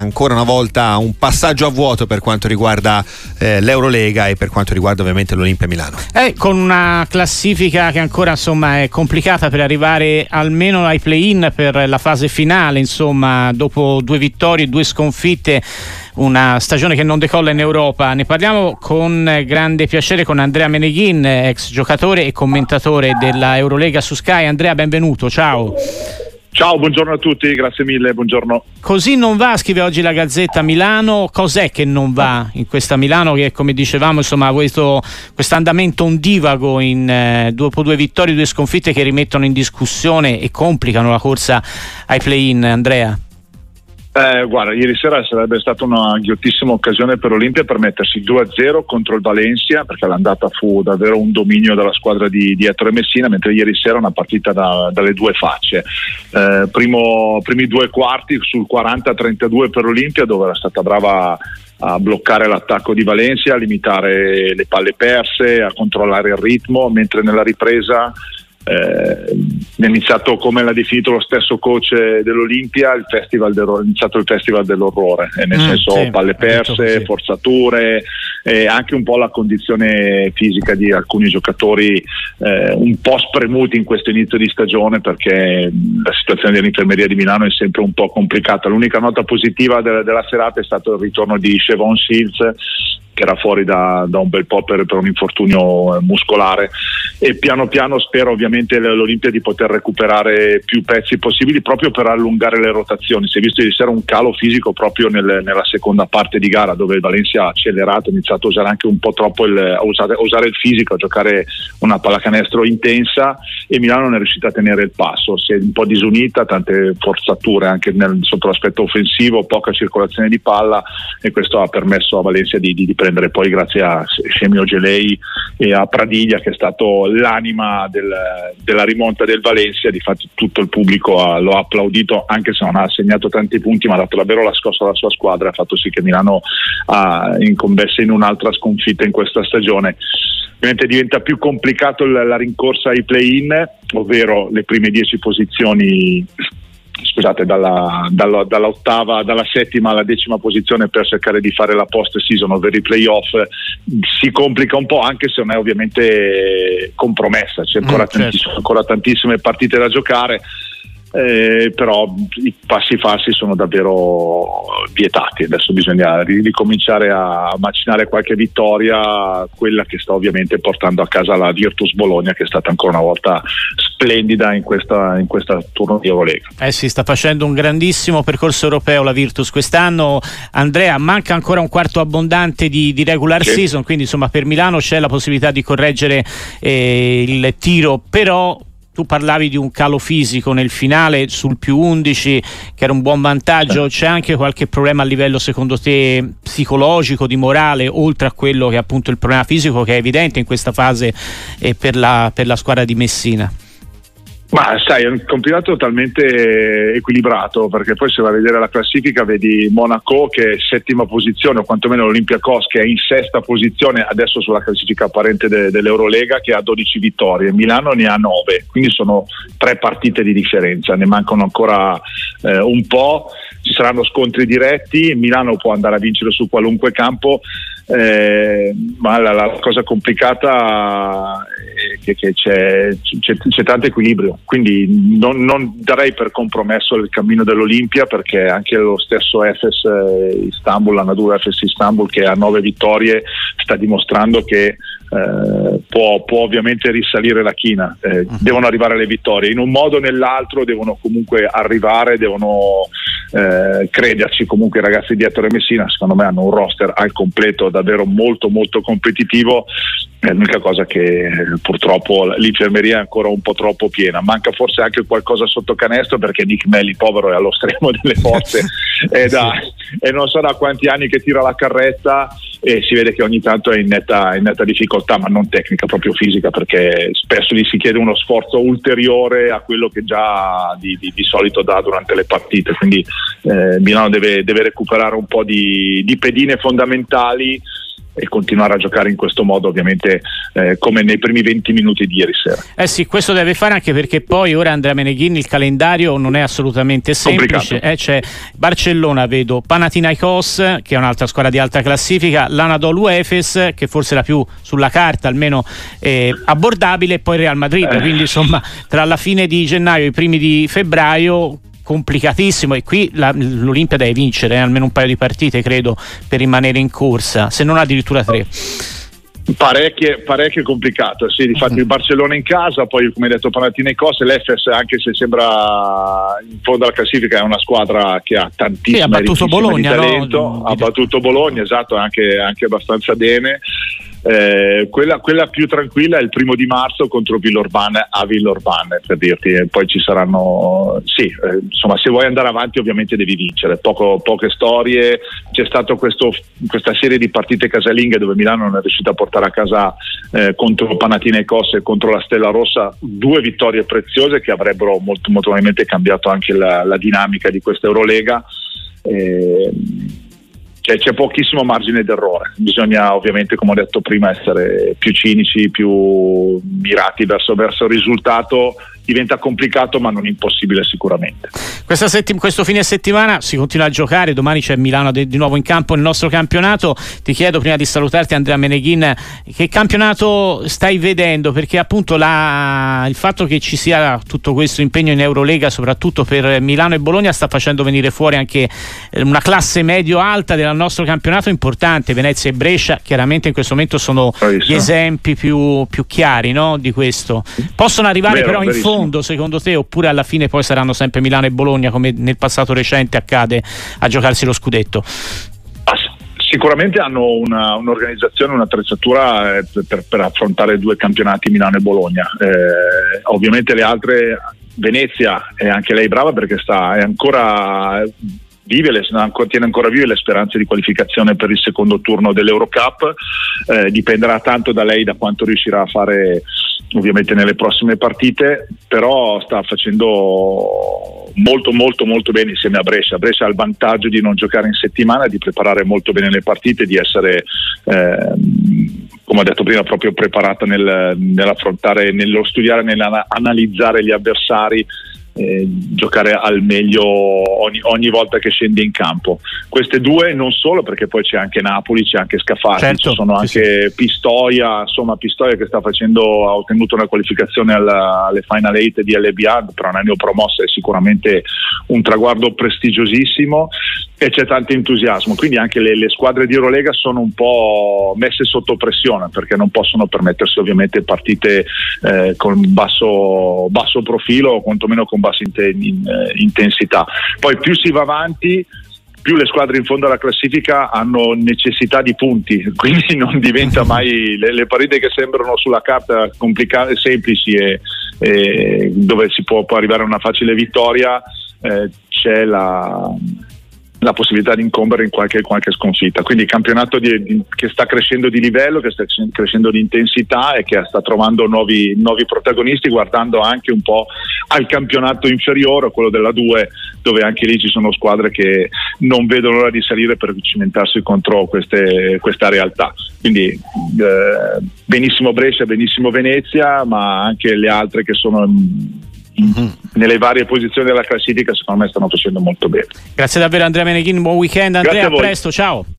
ancora una volta un passaggio a vuoto per quanto riguarda eh, l'Eurolega e per quanto riguarda ovviamente l'Olimpia Milano. Eh, con una classifica che ancora insomma, è complicata per arrivare almeno ai play-in per la fase finale, insomma, dopo due vittorie e due sconfitte una stagione che non decolla in Europa. Ne parliamo con grande piacere con Andrea Meneghin, ex giocatore e commentatore della Eurolega su Sky. Andrea, benvenuto, ciao. Ciao, buongiorno a tutti, grazie mille, buongiorno. Così non va, scrive oggi la Gazzetta Milano. Cos'è che non va in questa Milano che, come dicevamo, insomma, ha questo andamento ondivago in, eh, dopo due vittorie e due sconfitte che rimettono in discussione e complicano la corsa ai play-in, Andrea? Eh, guarda, ieri sera sarebbe stata una ghiottissima occasione per Olimpia per mettersi 2-0 contro il Valencia, perché l'andata fu davvero un dominio della squadra di, di Ettore Messina, mentre ieri sera una partita da, dalle due facce. Eh, primo, primi due quarti sul 40-32 per Olimpia, dove era stata brava a bloccare l'attacco di Valencia, a limitare le palle perse, a controllare il ritmo, mentre nella ripresa eh, è iniziato come l'ha definito lo stesso coach dell'Olimpia il festival del, è iniziato il festival dell'orrore eh, nel mm, senso sì, palle perse, forzature e anche un po' la condizione fisica di alcuni giocatori eh, un po' spremuti in questo inizio di stagione perché la situazione dell'infermeria di Milano è sempre un po' complicata. L'unica nota positiva de- della serata è stato il ritorno di Chevon Shields che era fuori da, da un bel po' per, per, un infortunio eh, muscolare e piano piano spero ovviamente l'Olimpia di poter recuperare più pezzi possibili proprio per allungare le rotazioni. Si è visto ieri sera un calo fisico proprio nel, nella seconda parte di gara dove il Valencia ha accelerato, ha iniziato a usare anche un po' troppo il, a usare, a usare il fisico, a giocare una pallacanestro intensa e Milano non è riuscita a tenere il passo, si è un po' disunita, tante forzature anche nel, sotto l'aspetto offensivo, poca circolazione di palla e questo ha permesso a Valencia di, di, di prendere prendere poi grazie a Scemio Gelei e a Pradiglia che è stato l'anima del, della rimonta del Valencia, di fatto tutto il pubblico ha, lo ha applaudito anche se non ha segnato tanti punti ma ha dato davvero la scossa alla sua squadra, ha fatto sì che Milano ha incombesse in un'altra sconfitta in questa stagione. Ovviamente diventa più complicato la rincorsa ai play-in, ovvero le prime dieci posizioni scusate, dalla, dalla, dall'ottava, dalla settima alla decima posizione per cercare di fare la post season, ovvero i playoff, si complica un po' anche se non è ovviamente compromessa, c'è ancora, mm, certo. ancora tantissime partite da giocare eh, però i passi falsi sono davvero vietati. Adesso bisogna ricominciare a macinare qualche vittoria, quella che sta ovviamente portando a casa la Virtus Bologna, che è stata ancora una volta splendida in questa, in questa turno di Eurolega. Eh sì, sta facendo un grandissimo percorso europeo la Virtus quest'anno. Andrea, manca ancora un quarto abbondante di, di regular sì. season, quindi insomma per Milano c'è la possibilità di correggere eh, il tiro, però tu parlavi di un calo fisico nel finale sul più 11 che era un buon vantaggio, c'è anche qualche problema a livello secondo te psicologico, di morale, oltre a quello che è appunto il problema fisico che è evidente in questa fase eh, per, la, per la squadra di Messina? Ma sai, è un campionato talmente equilibrato perché poi se vai a vedere la classifica vedi Monaco che è settima posizione o quantomeno l'Olympiacos che è in sesta posizione adesso sulla classifica apparente de- dell'Eurolega che ha 12 vittorie, Milano ne ha 9, quindi sono tre partite di differenza, ne mancano ancora eh, un po', ci saranno scontri diretti, Milano può andare a vincere su qualunque campo, eh, ma la, la cosa complicata che, che c'è, c'è, c'è, tanto equilibrio, quindi non, non, darei per compromesso il cammino dell'Olimpia perché anche lo stesso Efes eh, Istanbul, l'Anadolu Efes Istanbul che ha nove vittorie sta dimostrando che eh, può, può, ovviamente risalire la china, eh, uh-huh. devono arrivare le vittorie, in un modo o nell'altro devono comunque arrivare, devono eh, crederci comunque i ragazzi di Ettore Messina, secondo me hanno un roster al completo davvero molto molto competitivo, è l'unica cosa che eh, purtroppo l'infermeria è ancora un po' troppo piena, manca forse anche qualcosa sotto canestro perché Nick Melli povero è allo stremo delle forze. È da, e non so da quanti anni che tira la carretta e si vede che ogni tanto è in netta, in netta, difficoltà, ma non tecnica, proprio fisica, perché spesso gli si chiede uno sforzo ulteriore a quello che già di, di, di solito dà durante le partite. Quindi eh, Milano deve, deve, recuperare un po' di, di pedine fondamentali e continuare a giocare in questo modo ovviamente eh, come nei primi 20 minuti di ieri sera. Eh sì, questo deve fare anche perché poi ora Andrea Meneghin il calendario non è assolutamente semplice, eh, c'è Barcellona, vedo Panathinaikos che è un'altra squadra di alta classifica, l'Anadolu Efes che forse è la più sulla carta almeno eh, abbordabile e poi Real Madrid, eh. quindi insomma tra la fine di gennaio e i primi di febbraio complicatissimo e qui la, l'Olimpia deve vincere eh, almeno un paio di partite credo per rimanere in corsa se non addirittura tre Parecchie, parecchio complicato, sì, difatti uh-huh. il Barcellona in casa, poi come hai detto Panathinaikos e l'Efes anche se sembra in fondo alla classifica è una squadra che ha tantissimo sì, ha battuto Bologna, talento, no? ha battuto Bologna, esatto, anche, anche abbastanza bene eh, quella, quella, più tranquilla è il primo di marzo contro Villorban a Villorban per dirti e poi ci saranno sì eh, insomma se vuoi andare avanti ovviamente devi vincere. Poco, poche storie c'è stata questa serie di partite casalinghe dove Milano non è riuscita a portare a casa eh, contro Panathinaikos e contro la Stella Rossa due vittorie preziose che avrebbero molto, molto probabilmente cambiato anche la, la dinamica di questa Eurolega c'è, c'è, pochissimo margine d'errore. Bisogna ovviamente, come ho detto prima, essere più cinici, più mirati verso, verso il risultato diventa complicato ma non impossibile sicuramente. Settim- questo fine settimana si continua a giocare, domani c'è Milano de- di nuovo in campo nel nostro campionato. Ti chiedo prima di salutarti Andrea Meneghin che campionato stai vedendo perché appunto la- il fatto che ci sia tutto questo impegno in Eurolega soprattutto per Milano e Bologna sta facendo venire fuori anche eh, una classe medio-alta del nostro campionato importante, Venezia e Brescia chiaramente in questo momento sono gli esempi più, più chiari no? di questo. Possono arrivare Vero, però in fondo fondo secondo te oppure alla fine poi saranno sempre Milano e Bologna come nel passato recente accade a giocarsi lo scudetto? Sicuramente hanno una, un'organizzazione, un'attrezzatura eh, per, per, affrontare due campionati Milano e Bologna. Eh, ovviamente le altre, Venezia è anche lei brava perché sta, è ancora vive le, tiene ancora vive le speranze di qualificazione per il secondo turno dell'Eurocup, eh, dipenderà tanto da lei da quanto riuscirà a fare ovviamente nelle prossime partite, però sta facendo molto molto molto bene insieme a Brescia. Brescia ha il vantaggio di non giocare in settimana, di preparare molto bene le partite, di essere eh, come ho detto prima proprio preparata nel, nell'affrontare, nello studiare, nell'analizzare gli avversari eh, giocare al meglio ogni, ogni, volta che scende in campo. Queste due non solo perché poi c'è anche Napoli, c'è anche Scafati, certo, ci sono anche sì. Pistoia, insomma Pistoia che sta facendo, ha ottenuto una qualificazione alla, alle Final 8 di LBA, per un anno promossa è sicuramente un traguardo prestigiosissimo e c'è tanto entusiasmo, quindi anche le, le, squadre di Eurolega sono un po' messe sotto pressione perché non possono permettersi ovviamente partite eh, con basso, basso, profilo o quantomeno con bassa eh, intensità. Poi più si va avanti più le squadre in fondo alla classifica hanno necessità di punti, quindi non diventa mai le, le partite che sembrano sulla carta complicate, semplici e, e dove si può, può, arrivare a una facile vittoria, eh, c'è la, la possibilità di incombere in qualche, qualche sconfitta. Quindi campionato di, di, che sta crescendo di livello, che sta crescendo di intensità e che sta trovando nuovi, nuovi, protagonisti, guardando anche un po' al campionato inferiore, quello della 2, dove anche lì ci sono squadre che non vedono l'ora di salire per cimentarsi contro queste, questa realtà. Quindi eh, benissimo Brescia, benissimo Venezia, ma anche le altre che sono mm-hmm. nelle varie posizioni della classifica secondo me stanno facendo molto bene. Grazie davvero Andrea Meneghin, buon weekend Andrea, a, a presto, ciao.